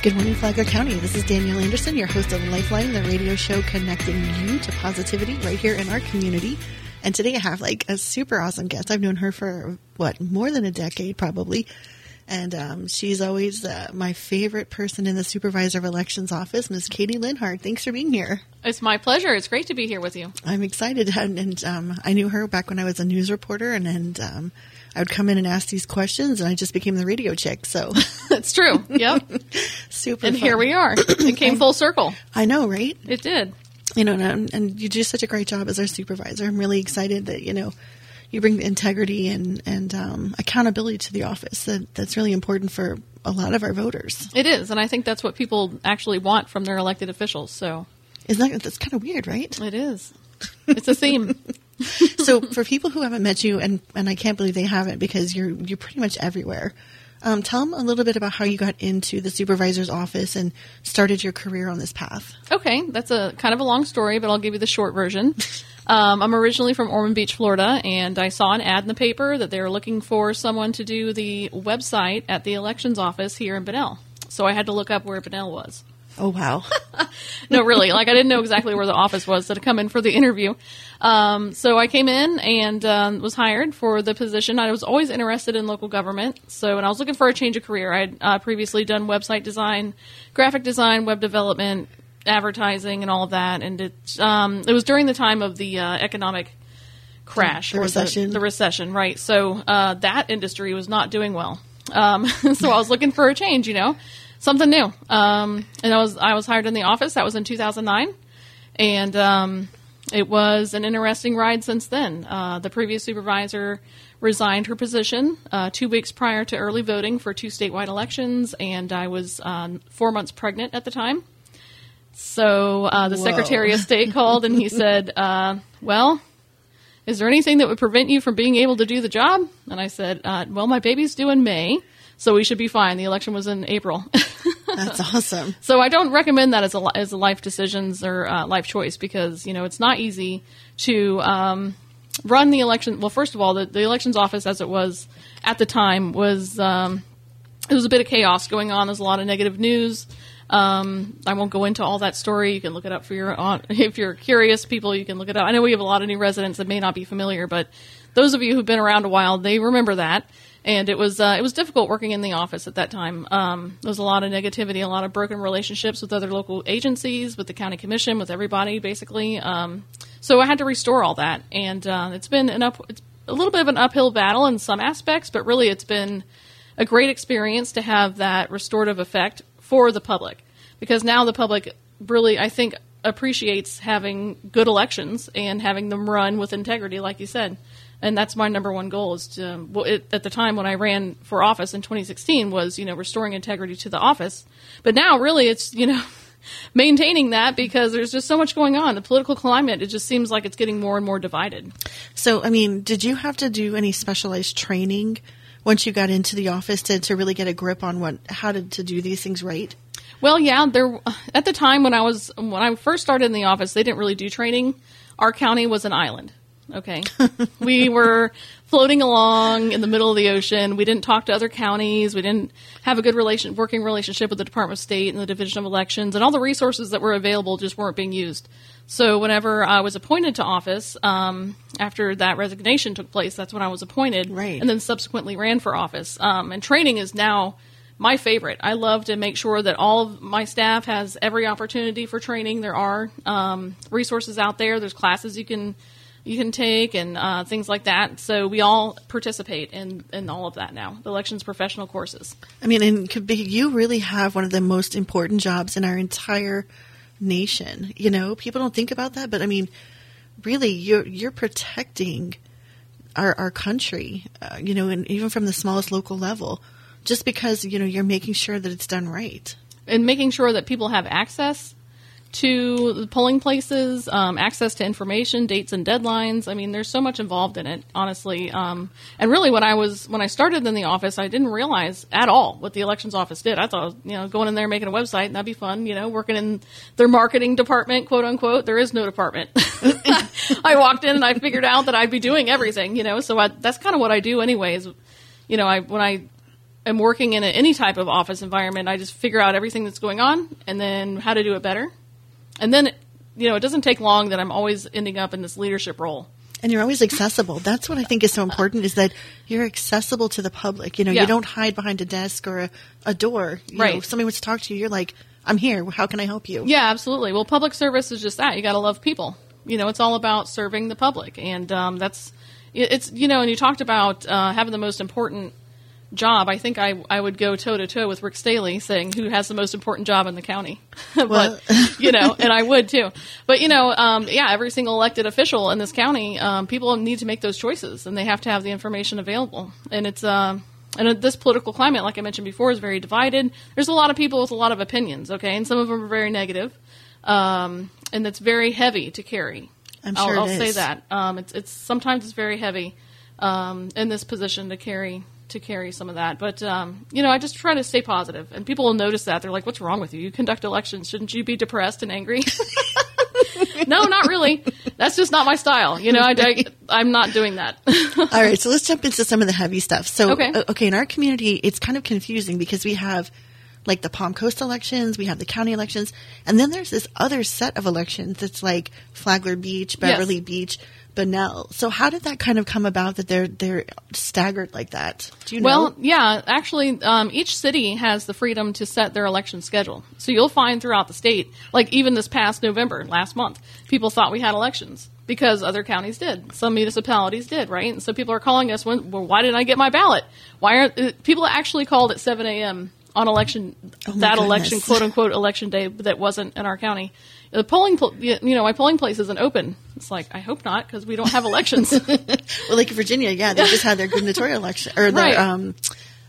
Good morning, Flagler County. This is Danielle Anderson, your host of Lifeline, the radio show connecting you to positivity right here in our community. And today I have like a super awesome guest. I've known her for what more than a decade, probably. And um, she's always uh, my favorite person in the supervisor of elections office, Miss Kaiti Lenhart. Thanks for being here. It's my pleasure. It's great to be here with you. I'm excited, and, and um, I knew her back when I was a news reporter, and, and um, I would come in and ask these questions, and I just became the radio chick. So that's true. Yep. super. And fun. here we are. It came full circle. I know, right? It did. You know, and, and you do such a great job as our supervisor. I'm really excited that you know you bring the integrity and and um, accountability to the office. That that's really important for a lot of our voters. It is, and I think that's what people actually want from their elected officials. So Isn't that that's kind of weird, right? it is. It's a theme. so for people who haven't met you, and and I can't believe they haven't because you're you're pretty much everywhere. Um, tell them a little bit about how you got into the supervisor's office and started your career on this path. Okay, that's a kind of a long story, but I'll give you the short version. Um, I'm originally from Ormond Beach, Florida, and I saw an ad in the paper that they were looking for someone to do the website at the elections office here in Bunnell. So I had to look up where Bunnell was. Oh wow! no, really. Like I didn't know exactly where the office was to come in for the interview. Um, so I came in and um, was hired for the position. I was always interested in local government. So, when I was looking for a change of career. I had uh, previously done website design, graphic design, web development, advertising, and all of that. And it um, it was during the time of the uh, economic crash The recession. The, recession, right? So uh, that industry was not doing well. Um, so I was looking for a change, you know, something new. Um, and I was I was hired in the office. That was in 2009, and um, it was an interesting ride since then. Uh, the previous supervisor resigned her position uh, two weeks prior to early voting for two statewide elections, and I was um, four months pregnant at the time. So uh, the Whoa. Secretary of State called and he said, uh, "Well." Is there anything that would prevent you from being able to do the job? And I said, uh, Well, my baby's due in May, so we should be fine. The election was in April. That's awesome. So I don't recommend that as a as a life decisions or uh, life choice because you know it's not easy to um, run the election. Well, first of all, the, the elections office as it was at the time was um, it was a bit of chaos going on. There's a lot of negative news. Um, I won't go into all that story. You can look it up for your own, if you're curious. People, you can look it up. I know we have a lot of new residents that may not be familiar, but those of you who've been around a while, they remember that. And it was uh, it was difficult working in the office at that time. Um, there was a lot of negativity, a lot of broken relationships with other local agencies, with the county commission, with everybody, basically. Um, so I had to restore all that, and uh, it's been an up, it's a little bit of an uphill battle in some aspects, but really it's been a great experience to have that restorative effect for the public because now the public really, I think, appreciates having good elections and having them run with integrity, like you said. And that's my number one goal. Is to um, well, it, at the time when I ran for office in 2016 was you know restoring integrity to the office, but now really it's you know maintaining that because there's just so much going on. The political climate it just seems like it's getting more and more divided. So, I mean, did you have to do any specialized training once you got into the office to, to really get a grip on what how to, to do these things right? Well, yeah, there at the time when I was when I first started in the office, they didn't really do training. Our county was an island. Okay, we were floating along in the middle of the ocean. We didn't talk to other counties. We didn't have a good relation, working relationship with the Department of State and the Division of Elections, and all the resources that were available just weren't being used. So, whenever I was appointed to office, um, after that resignation took place, that's when I was appointed, Right. and then subsequently ran for office. Um, and training is now my favorite. I love to make sure that all of my staff has every opportunity for training. There are um, resources out there. There's classes you can you can take and uh, things like that. So we all participate in in all of that now. The elections professional courses. I mean, and could you really have one of the most important jobs in our entire nation. You know, people don't think about that, but I mean, really, you're you're protecting our our country. Uh, you know, and even from the smallest local level, just because you know you're making sure that it's done right. and making sure that people have access to the polling places, um, access to information, dates and deadlines. I mean, there's so much involved in it, honestly. Um, and really, when I was when I started in the office, I didn't realize at all what the elections office did. I thought, you know, going in there making a website and that'd be fun. You know, working in their marketing department, quote unquote. There is no department. I walked in and I figured out that I'd be doing everything. You know, so I, that's kind of what I do, anyways. You know, I when I am working in a, any type of office environment, I just figure out everything that's going on and then how to do it better. And then, you know, it doesn't take long that I'm always ending up in this leadership role. And you're always accessible. That's what I think is so important is that you're accessible to the public. You know, Yeah. you don't hide behind a desk or a, a door. You Right. Know, if somebody wants to talk to you, you're like, I'm here. How can I help you? Yeah, absolutely. Well, public service is just that. You got to love people. You know, it's all about serving the public, and um, that's it's you know. And you talked about uh, having the most important job. I think I I would go toe to toe with Rick Staly saying who has the most important job in the county. But you know, and I would too. But you know, um, yeah, every single elected official in this county, um, people need to make those choices, and they have to have the information available. And it's um, and this political climate, like I mentioned before, is very divided. There's a lot of people with a lot of opinions, okay, and some of them are very negative, um, and it's very heavy to carry. I'm I'll, sure it I'll say that. Um, it's it's sometimes it's very heavy um, in this position to carry to carry some of that. But um, you know, I just try to stay positive, and people will notice that. They're like, "What's wrong with you? You conduct elections. Shouldn't you be depressed and angry?" no, not really. That's just not my style. You know, I, am not doing that. All right, so let's jump into some of the heavy stuff. So, Okay. uh, okay, in our community, it's kind of confusing because we have like the Palm Coast elections, we have the county elections, and then there's this other set of elections that's like Flagler Beach, Beverly Yes. Beach, Bunnell. So, how did that kind of come about that they're they're staggered like that? Do you Well, know? yeah, actually, um, each city has the freedom to set their election schedule. So you'll find throughout the state, like even this past November, last month, people thought we had elections because other counties did. Some municipalities did, right? And so people are calling us, when, well, why didn't I get my ballot? Why aren't uh, people actually called at 7 a.m. on election, Oh that election, quote unquote, election day that wasn't in our county? The polling, pl- you know, my polling place isn't open. It's like, I hope not, because we don't have elections. Well, like Virginia, yeah, they just had their gubernatorial election or their Right. um,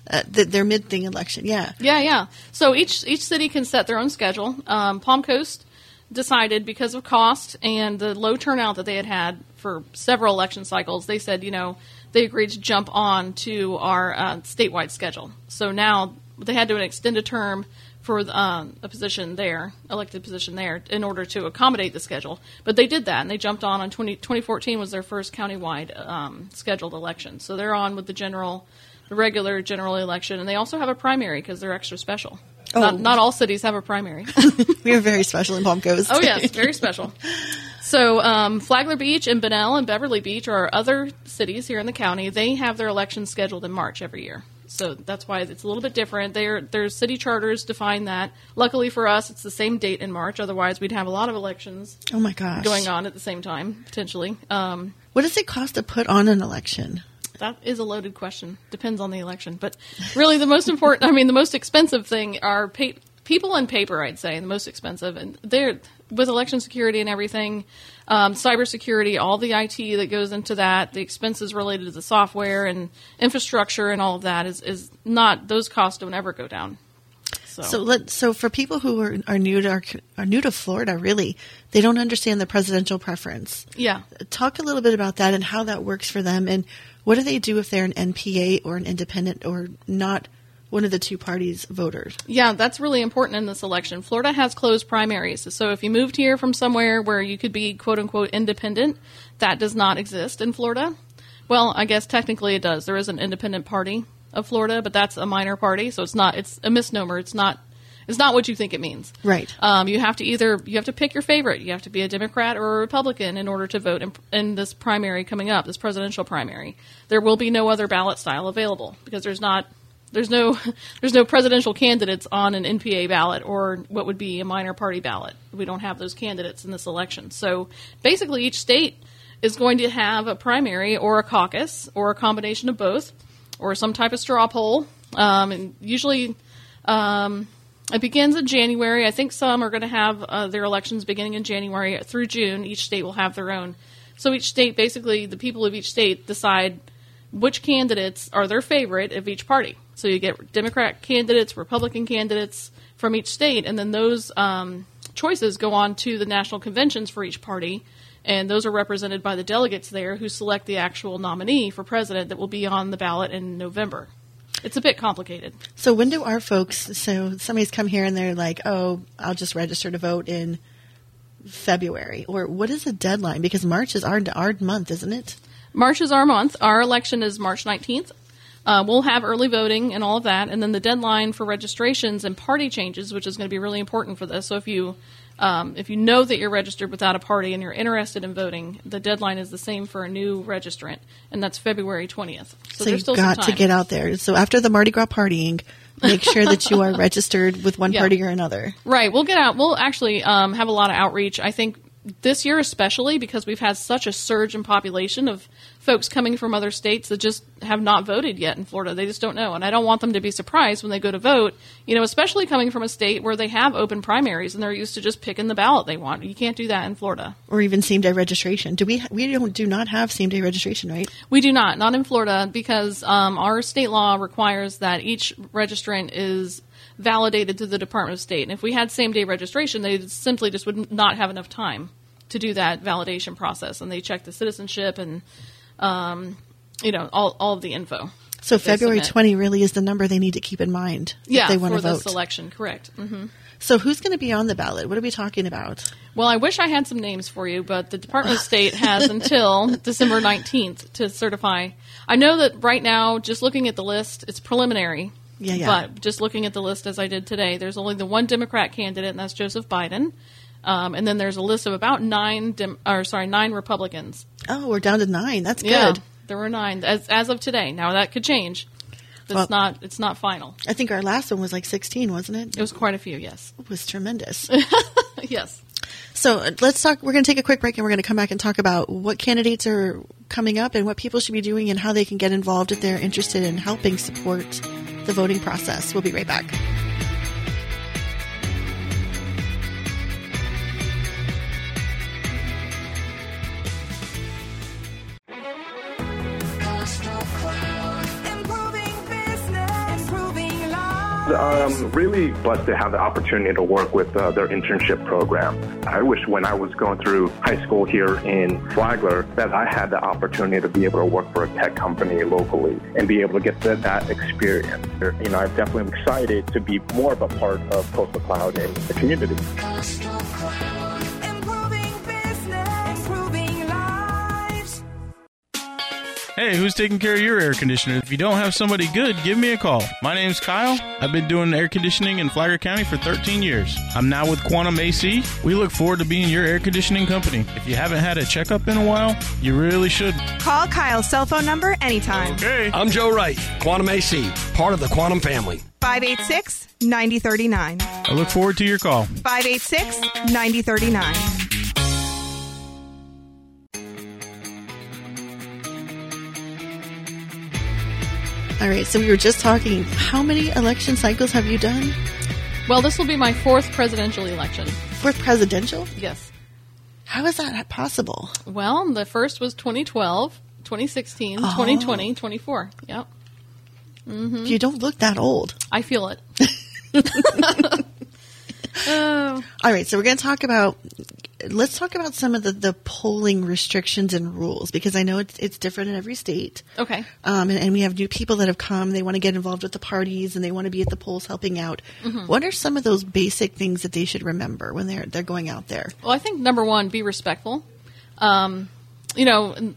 uh, the, their mid thing election. Yeah, Yeah, yeah. So each each city can set their own schedule. Um, Palm Coast decided because of cost and the low turnout that they had had for several election cycles, they said, you know, they agreed to jump on to our uh, statewide schedule. So now they had to extend a term for um, a position there, elected position there, in order to accommodate the schedule. But they did that, and they jumped on on 20, 2014 was their first countywide um, scheduled election. So they're on with the general, the regular general election, and they also have a primary because they're extra special. Oh. Not, not all cities have a primary. we are very special in Palm Coast. Oh yes, very special. So um, Flagler Beach and Bunnell and Beverly Beach are other cities here in the county. They have their elections scheduled in March every year. So that's why it's a little bit different. Their their city charters define that. Luckily for us, it's the same date in March. Otherwise, we'd have a lot of elections oh my gosh, going on at the same time potentially. Um, What does it cost to put on an election? that is a loaded question. Depends on the election, but really the most important. I mean, the most expensive thing are people and paper. I'd say the most expensive, and they're with election security and everything, um, cybersecurity, all the IT that goes into that, the expenses related to the software and infrastructure and all of that is is not those costs don't ever go down. So, So let so for people who are, are new to our, are new to Florida, really, they don't understand the presidential preference. yeah. Talk a little bit about that and how that works for them, and what do they do if they're an NPA or an independent or not one of the two parties voters? Yeah, that's really important in this election. Florida has closed primaries. So if you moved here from somewhere where you could be quote unquote independent, that does not exist in Florida. Well, I guess technically it does. There is an independent party of Florida, but that's a minor party, so it's not it's a misnomer. It's not it's not what you think it means. Right. Um, you have to either you have to pick your favorite. You have to be a Democrat or a Republican in order to vote in, in this primary coming up, this presidential primary. There will be no other ballot style available because there's not there's no there's no presidential candidates on an NPA ballot or what would be a minor party ballot. We don't have those candidates in this election. So basically, each state is going to have a primary or a caucus or a combination of both or some type of straw poll. Um, and usually. Um, it begins in January. I think some are going to have uh, their elections beginning in January through June. Each state will have their own. So each state, basically, the people of each state decide which candidates are their favorite of each party. So you get Democrat candidates, Republican candidates from each state, and then those um, choices go on to the national conventions for each party, and those are represented by the delegates there who select the actual nominee for president that will be on the ballot in November. It's a bit complicated. So when do our folks? So somebody's come here and they're like, "Oh, I'll just register to vote in February," or what is the deadline? Because March is our our month, isn't it? March is our month. Our election is March 19th. Uh, we'll have early voting and all of that, and then the deadline for registrations and party changes, which is going to be really important for this. So if you um, if you know that you're registered without a party and you're interested in voting, the deadline is the same for a new registrant, and that's February 20th. So, there's you've got to get out there. So after the Mardi Gras partying, make sure that you are registered with one Yeah. party or another. Right. We'll get out. We'll actually um, have a lot of outreach. I think this year, especially because we've had such a surge in population of folks coming from other states that just have not voted yet in Florida. They just don't know. And I don't want them to be surprised when they go to vote, you know, especially coming from a state where they have open primaries and they're used to just picking the ballot they want. You can't do that in Florida. Or even same day registration. Do we? We don't do not have same day registration, right? We do not, not in Florida, because um, our state law requires that each registrant is validated to the Department of State. And if we had same day registration, they simply just would not have enough time to do that validation process. And they check the citizenship and, um, you know, all, all of the info. So February. 20 really is the number they need to keep in mind Yeah, if they want to vote. this election, correct. hmm So who's going to be on the ballot? What are we talking about? Well, I wish I had some names for you, but the Department of State has until December 19th to certify. I know that right now, just looking at the list, it's preliminary. Yeah, yeah. But just looking at the list as I did today, there's only the one Democrat candidate, and that's Joseph Biden. Um, and then there's a list of about nine, dem- or sorry, nine Republicans. Oh, we're down to nine. That's good. Yeah, there were nine as as of today. Now that could change. It's Well- not. It's not final. I think our last one was like 16, wasn't it? It was quite a few. Yes. It was tremendous. yes. so uh, let's talk. We're going to take a quick break and we're going to come back and talk about what candidates are coming up and what people should be doing and how they can get involved if they're interested in helping support the voting process. We'll be right back. Um, really blessed to have the opportunity to work with uh, their internship program. I wish when I was going through high school here in Flagler that I had the opportunity to be able to work for a tech company locally and be able to get that, that experience. You know, I'm definitely excited to be more of a part of Coastal Cloud and the community. Hey, who's taking care of your air conditioner? If you don't have somebody good, give me a call. My name's Kyle. I've been doing air conditioning in Flagler County for 13 years. I'm now with Quantum AC. We look forward to being your air conditioning company. If you haven't had a checkup in a while, you really should. Call Kyle's cell phone number anytime. Okay. I'm Joe Wright, Quantum AC, part of the Quantum family. 586 9039. I look forward to your call. 586 9039. All right. So we were just talking. How many election cycles have you done? Well, this will be my fourth presidential election. Fourth presidential? Yes. How is that possible? Well, the first was 2012, 2016, Oh. 2020, 24. Yep. Mm-hmm. You don't look that old. I feel it. Oh, All right, so we're going to talk about. Let's talk about some of the, the polling restrictions and rules because I know it's it's different in every state. okay. Um, and, and we have new people that have come. They want to get involved with the parties and they want to be at the polls helping out. What are some of those basic things that they should remember when they're they're going out there? Well, I think number one, be respectful. Um, you know,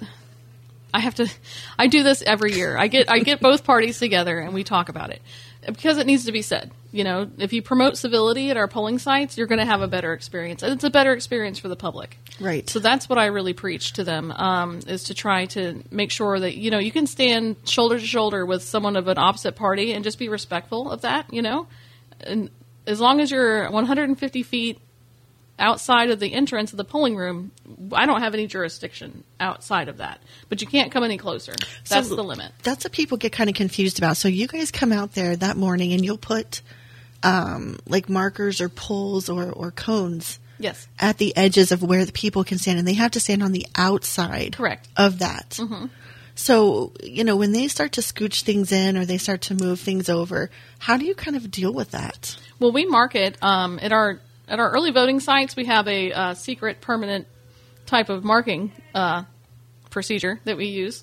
I have to. I do this every year. I get I get both parties together and we talk about it because it needs to be said. You know, if you promote civility at our polling sites, you're going to have a better experience, and it's a better experience for the public. Right. So that's what I really preach to them um, is to try to make sure that you know you can stand shoulder to shoulder with someone of an opposite party and just be respectful of that. You know, and as long as you're 150 feet outside of the entrance of the polling room, I don't have any jurisdiction outside of that. But you can't come any closer. That's So the limit. That's what people get kind of confused about. So you guys come out there that morning and you'll put um, like markers or poles or, or cones Yes. at the edges of where the people can stand, and they have to stand on the outside Correct. of that. So, you know, when they start to scooch things in or they start to move things over, how do you kind of deal with that? Well, we mark it um, at our at our early voting sites. We have a uh, secret permanent type of marking uh, procedure that we use.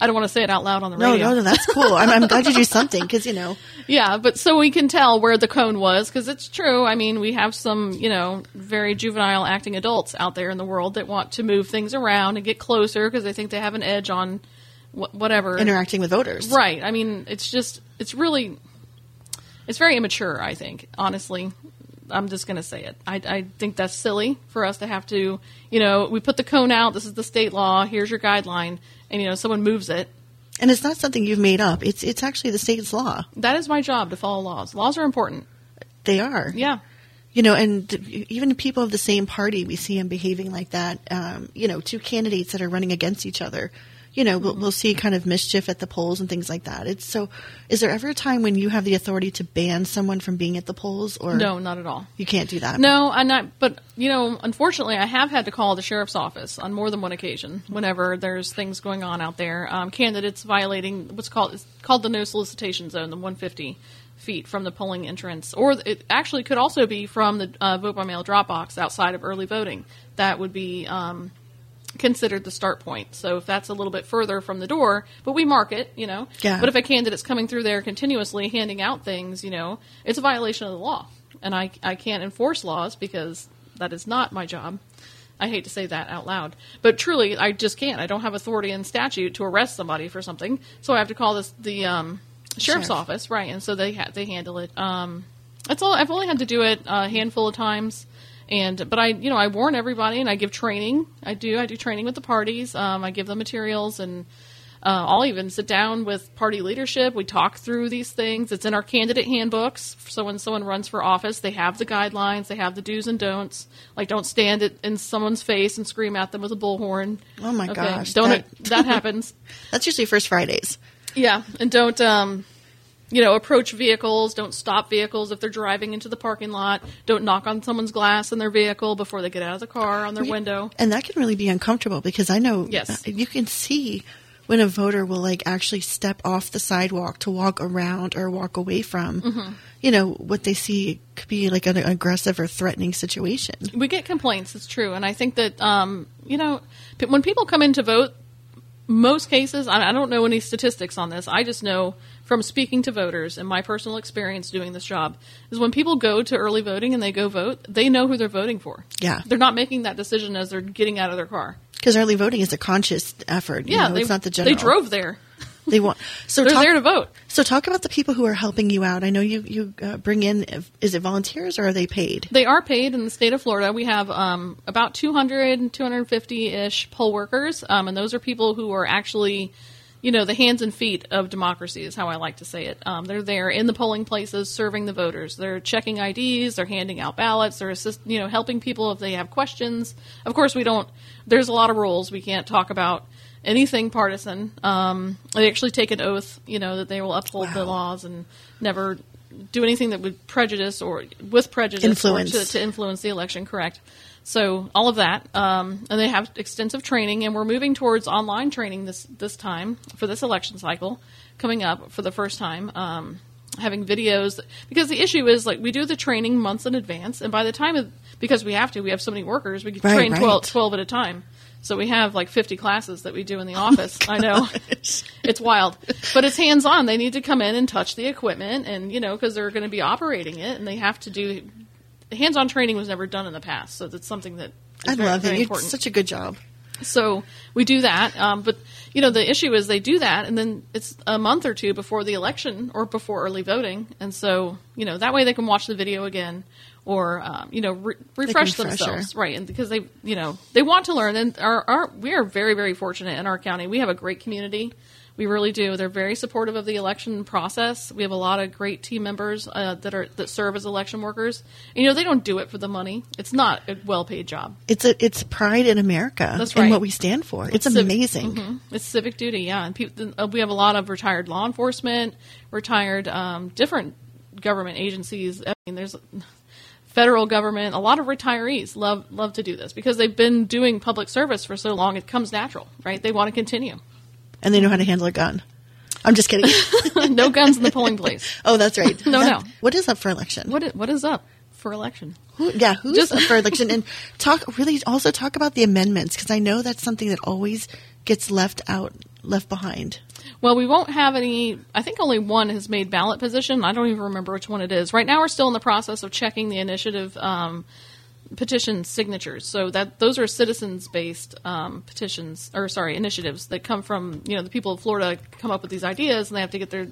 I don't want to say it out loud on the No, radio. no, no, no, that's cool. I'm, I'm glad you do something because, you know, Yeah, but so we can tell where the cone was because it's true. I mean, we have some, you know, very juvenile acting adults out there in the world that want to move things around and get closer because they think they have an edge on wh- whatever Interacting with voters. Right. I mean, it's just it's really it's very immature. I think honestly. I'm just going to say it. I, I think that's silly for us to have to, you know, we put the cone out. This is the state law. Here's your guideline, and you know, someone moves it. And it's not something you've made up. It's it's actually the state's law. That is my job to follow laws. Laws are important. They are. Yeah. You know, and th- even people of the same party, we see them behaving like that. Um, you know, two candidates that are running against each other. You know, we'll, we'll see kind of mischief at the polls and things like that. It's so. Is there ever a time when you have the authority to ban someone from being at the polls, or No, not at all. You can't do that. No, I'm not. But you know, unfortunately, I have had to call the sheriff's office on more than one occasion whenever there's things going on out there. Um, candidates violating what's called it's called the no solicitation zone, the 150 feet from the polling entrance, or it actually could also be from the uh, vote by mail drop box outside of early voting. That would be. Um, considered the start point. So if that's a little bit further from the door, but we mark it, you know. Yeah. But if a candidate's coming through there continuously handing out things, you know, it's a violation of the law. And I, I can't enforce laws because that is not my job. I hate to say that out loud. But truly, I just can't. I don't have authority in statute to arrest somebody for something. So I have to call this the um, sheriff's Sheriff. office, right? And so they ha- they handle it. Um, that's all. I've only had to do it a handful of times, and but I, you know, I warn everybody and I give training. I do. I do training with the parties. Um, I give them materials and. Uh, I'll even sit down with party leadership. We talk through these things. It's in our candidate handbooks. So when someone runs for office, they have the guidelines. They have the do's and don'ts. Like, don't stand it in someone's face and scream at them with a bullhorn. Oh my gosh, Don't that- that happens? That's usually first Fridays. Yeah, and don't um, you know approach vehicles. Don't stop vehicles if they're driving into the parking lot. Don't knock on someone's glass in their vehicle before they get out of the car on their window. And that can really be uncomfortable because I know Yes. uh, you can see when a voter will like actually step off the sidewalk to walk around or walk away from, Mm-hmm. you know, what they see could be like an aggressive or threatening situation. We get complaints. It's true, and I think that um, you know when people come in to vote, most cases I, I don't know any statistics on this. I just know from speaking to voters and my personal experience doing this job is when people go to early voting and they go vote, they know who they're voting for. Yeah. they're not making that decision as they're getting out of their car. Because early voting is a conscious effort. you Yeah, know, they, it's not the general. They drove there. They want. So They're talk, there to vote. So talk about the people who are helping you out. I know you you uh, bring in. Is it volunteers or are they paid? They are paid in the state of Florida. We have um, about 200, 250-ish poll workers, um, and those are people who are actually, you know, the hands and feet of democracy is how I like to say it. Um, they're there in the polling places serving the voters. They're checking IDs, they're handing out ballots, they're assist, you know, helping people if they have questions. Of course, we don't. There's a lot of rules. We can't talk about anything partisan. Um, they actually take an oath, you know, that they will uphold the laws and never do anything that would prejudice or with prejudice Influence. to, to influence the election. Correct. So all of that, um, and they have extensive training, and we're moving towards online training this this time for this election cycle coming up for the first time. Um, having videos because the issue is like we do the training months in advance, and by the time of, because we have to, we have so many workers, we can Right, train right. 12 at a time. So we have like 50 classes that we do in the office. I know. It's wild. But it's hands on. They need to come in and touch the equipment and, you know, because they're going to be operating it and they have to do. Hands on training was never done in the past. So that's something that I very, love very it. It's important. such a good job. So we do that, um, but you know the issue is they do that, and then it's a month or two before the election or before early voting, and so you know that way they can watch the video again or um, you know re- refresh themselves, right? And because they you know they want to learn, and our, our we are very very fortunate in our county. We have a great community. We really do. They're very supportive of the election process. We have a lot of great team members uh, that are that serve as election workers. And, you know, they don't do it for the money. It's not a well-paid job. It's a it's pride in America That's and what we stand for. It's, civ- amazing. Mhm. It's civic duty, yeah. And people, uh, we have a lot of retired law enforcement, retired um, different government agencies. I mean, there's federal government. A lot of retirees love love to do this because they've been doing public service for so long. It comes natural, right? They want to continue. And they know how to handle a gun. I'm just kidding. no guns in the polling place. oh, that's right. No, no. What is up for election? What is, what is up for election? Who, yeah, who's Just- up for election? And talk really also talk about the amendments because I know that's something that always gets left out, left behind. Well, we won't have any. I think only one has made ballot position. I don't even remember which one it is. Right now, we're still in the process of checking the initiative um, petition signatures. So that those are citizens based um, petitions or sorry initiatives that come from you know the people of Florida come up with these ideas and they have to get their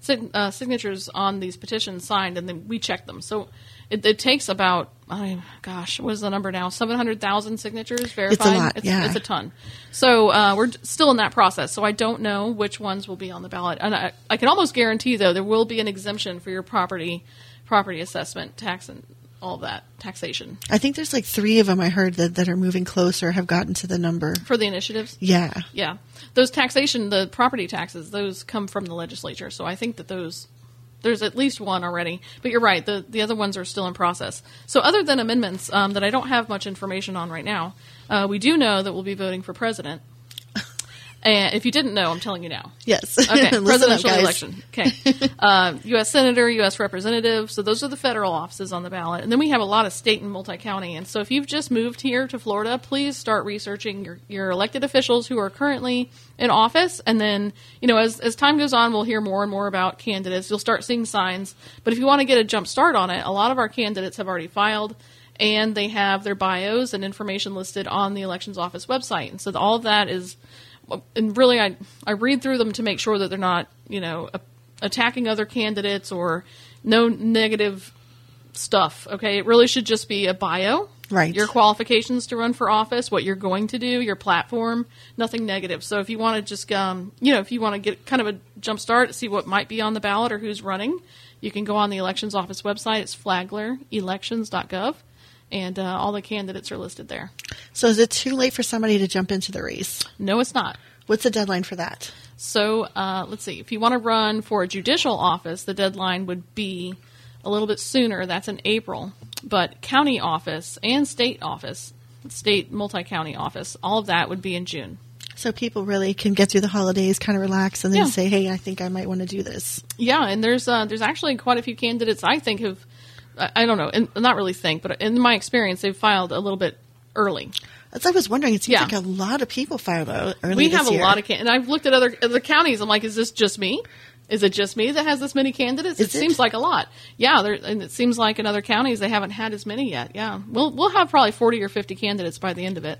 sig- uh, signatures on these petitions signed and then we check them. So it, it takes about I gosh what is the number now seven hundred thousand signatures verified. lot, it's, yeah. it's a ton. So uh, we're still in that process. So I don't know which ones will be on the ballot. And I, I can almost guarantee though there will be an exemption for your property property assessment tax and all that taxation I think there's like three of them I heard that, that are moving closer, have gotten to the number. for the initiatives. Yeah. Yeah, those taxation, the property taxes, those come from the legislature. So I think that those there's at least one already. But you're right, the the other ones are still in process. So other than amendments um, that I don't have much information on right now, uh, we do know that we'll be voting for president. And if you didn't know, I'm telling you now. Yes. Okay, Listen up, presidential election. Okay, uh, U.S. senator, U.S. representative. So those are the federal offices on the ballot, and then we have a lot of state and multi-county. And so if you've just moved here to Florida, please start researching your, your elected officials who are currently in office, and then you know as as time goes on, we'll hear more and more about candidates. You'll start seeing signs. But if you want to get a jump start on it, a lot of our candidates have already filed. And they have their bios and information listed on the elections office website, and so all of that is and really I I read through them to make sure that they're not you know a, attacking other candidates or no negative stuff. Okay, it really should just be a bio, Right. Your qualifications to run for office, what you're going to do, your platform, nothing negative. So if you want to just um you know if you want to get kind of a jump start, see what might be on the ballot or who's running, you can go on the elections office website. It's flaglerelections.gov. And uh, all the candidates are listed there. So is it too late for somebody to jump into the race? No, it's not. What's the deadline for that? So uh, let's see. If you want to run for a judicial office, the deadline would be a little bit sooner. That's in April. But county office and state office, state multi county office, all of that would be in June. So people really can get through the holidays, kind of relax, and then Yeah. say, "Hey, I think I might want to do this." Yeah, and there's uh, there's actually quite a few candidates I think have I, I don't know, and not really think, but in my experience, they've filed a little bit early. As I was wondering, it seems Yeah. like a lot of people filed early. we have a year. lot of can- and I've looked at other other counties. I'm like, is this just me? Is it just me that has this many candidates? It, it? seems like a lot. Yeah, and it seems like in other counties they haven't had as many yet. Yeah, we'll we'll have probably 40 or 50 candidates by the end of it.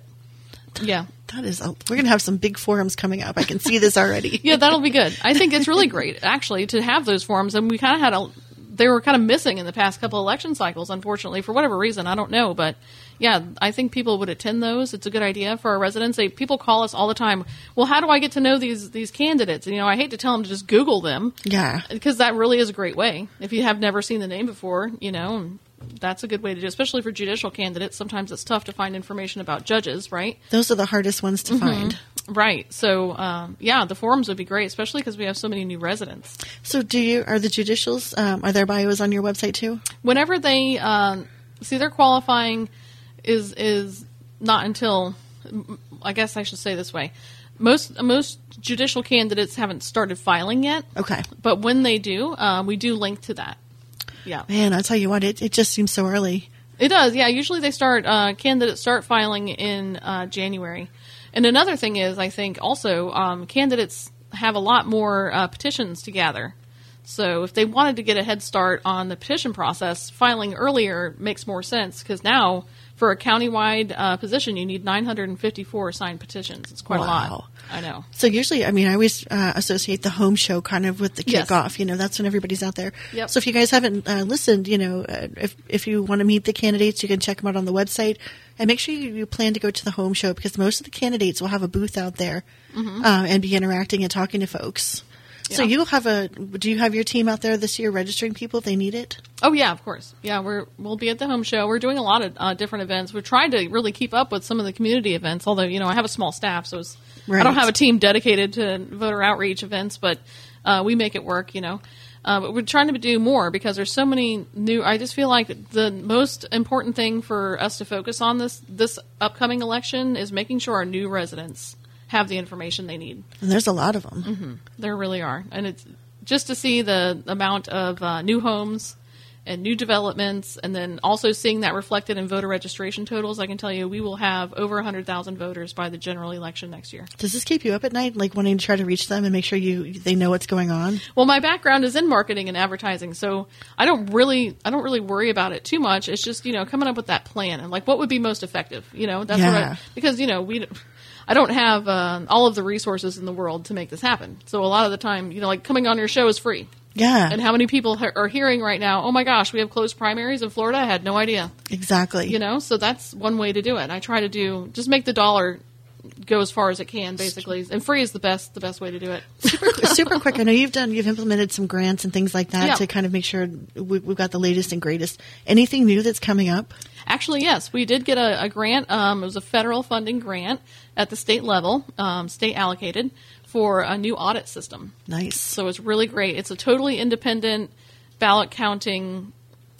Yeah, That is, a, we're going to have some big forums coming up. I can see this already. yeah, that'll be good. I think it's really great actually to have those forums, and we kind of had a they were kind of missing in the past couple election cycles, unfortunately, for whatever reason. I don't know, but yeah, I think people would attend those. It's a good idea for our residents. They, people call us all the time. Well, how do I get to know these these candidates? And, you know, I hate to tell them to just Google them Yeah. because that really is a great way. If you have never seen the name before, you know, that's a good way to do, it, especially for judicial candidates. Sometimes it's tough to find information about judges, right? Those are the hardest ones Mm-hmm. to find. Right. So, um, yeah, the forums would be great, especially because we have so many new residents. So, do you are the judicials? Um, are their bios on your website too? Whenever they um, see their qualifying is is not until I guess I should say this way. Most most judicial candidates haven't started filing yet, Okay. but when they do, uh, we do link to that. Yeah. Man, I tell you what, it, it just seems so early. It does, yeah. Usually they start uh, candidates start filing in uh, January. And another thing is, I think also um, candidates have a lot more uh, petitions to gather. So if they wanted to get a head start on the petition process, filing earlier makes more sense because now for a countywide uh, position, you need 954 signed petitions. It's quite a lot. I know. So usually, I mean, I always uh, associate the home show kind of with the Yes. kickoff. You know, that's when everybody's out there. Yep. So if you guys haven't uh, listened, you know, uh, if if you want to meet the candidates, you can check them out on the website, and make sure you, you plan to go to the home show because most of the candidates will have a booth out there uh, and be interacting and talking to folks. So. You'll have a. Do you have your team out there this year registering people if they need it? Oh yeah, of course. Yeah, we're we'll be at the home show. We're doing a lot of uh, different events. We're trying to really keep up with some of the community events. Although you know I have a small staff, so it's, I don't have a team dedicated to voter outreach events, but uh, we make it work. You know. Uh, but we're trying to do more because there's so many new. I just feel like the most important thing for us to focus on this this upcoming election is making sure our new residents have the information they need. And there's a lot of them. There really are, and it's just to see the amount of uh, new homes and new developments, and then also seeing that reflected in voter registration totals, I can tell you we will have over 100,000 voters by the general election next year. Does this keep you up at night, like wanting to try to reach them and make sure you they know what's going on? Well, my background is in marketing and advertising, so I don't really I don't really worry about it too much. It's just you know coming up with that plan and like what would be most effective. You know that's what Yeah. I, because you know we. I don't have uh, all of the resources in the world to make this happen. So a lot of the time, you know, like coming on your show is free. Yeah, And how many people are hearing right now? Oh my gosh, we have closed primaries in Florida. I had no idea. exactly. You know, so that's one way to do it. I try to do just make the dollar go as far as it can, basically. And free is the best the best way to do it. super quick. I know you've done, you've implemented some grants and things like that Yeah. to kind of make sure we, we've got the latest and greatest. Anything new that's coming up? Actually, yes, we did get a, a grant. Um, it was a federal funding grant at the state level, um, state allocated for a new audit system. Nice. So it's really great. It's a totally independent ballot counting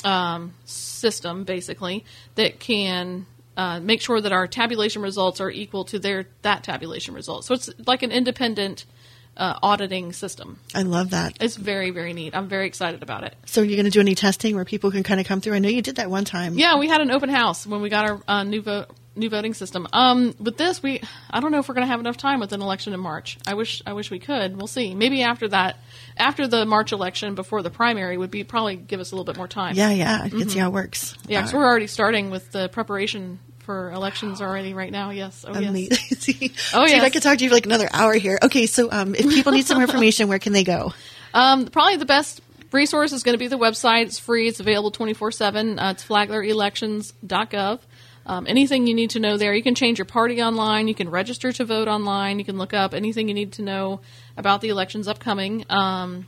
um, system, basically, that can uh, make sure that our tabulation results are equal to their that tabulation result. So it's like an independent uh, auditing system. I love that. It's very very neat. I'm very excited about it. So you're going to do any testing where people can kind of come through? I know you did that one time. Yeah, we had an open house when we got our uh, new vote new voting system. Um, with this, we I don't know if we're going to have enough time with an election in March. I wish I wish we could. We'll see. Maybe after that, after the March election, before the primary, would be probably give us a little bit more time. Yeah, yeah. I can Mm-hmm. see how it works. yeah. Because Uh, we're already starting with the preparation for elections already right now. Yes. Oh yes. Amazing. Oh, Dude, I could talk to you for like another hour here. Okay, so um, if people need some information, where can they go? Um, probably the best resource is going to be the website. It's free. It's available 24-7. Uh, it's flaglerelections.gov. Um, anything you need to know there. You can change your party online. You can register to vote online. You can look up anything you need to know about the elections upcoming. Um,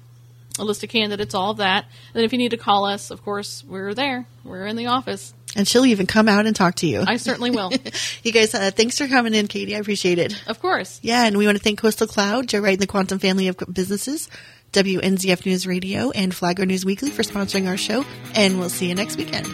a list of candidates, all of that. And then if you need to call us, of course, we're there. We're in the office. And she'll even come out and talk to you. I certainly will. you guys, uh, thanks for coming in, Kaiti. I appreciate it. of course. Yeah, and we want to thank Coastal Cloud, Joe Wright, and the Quantum Family of Businesses, WNZF News Radio, and Flagler News Weekly for sponsoring our show. And we'll see you next weekend.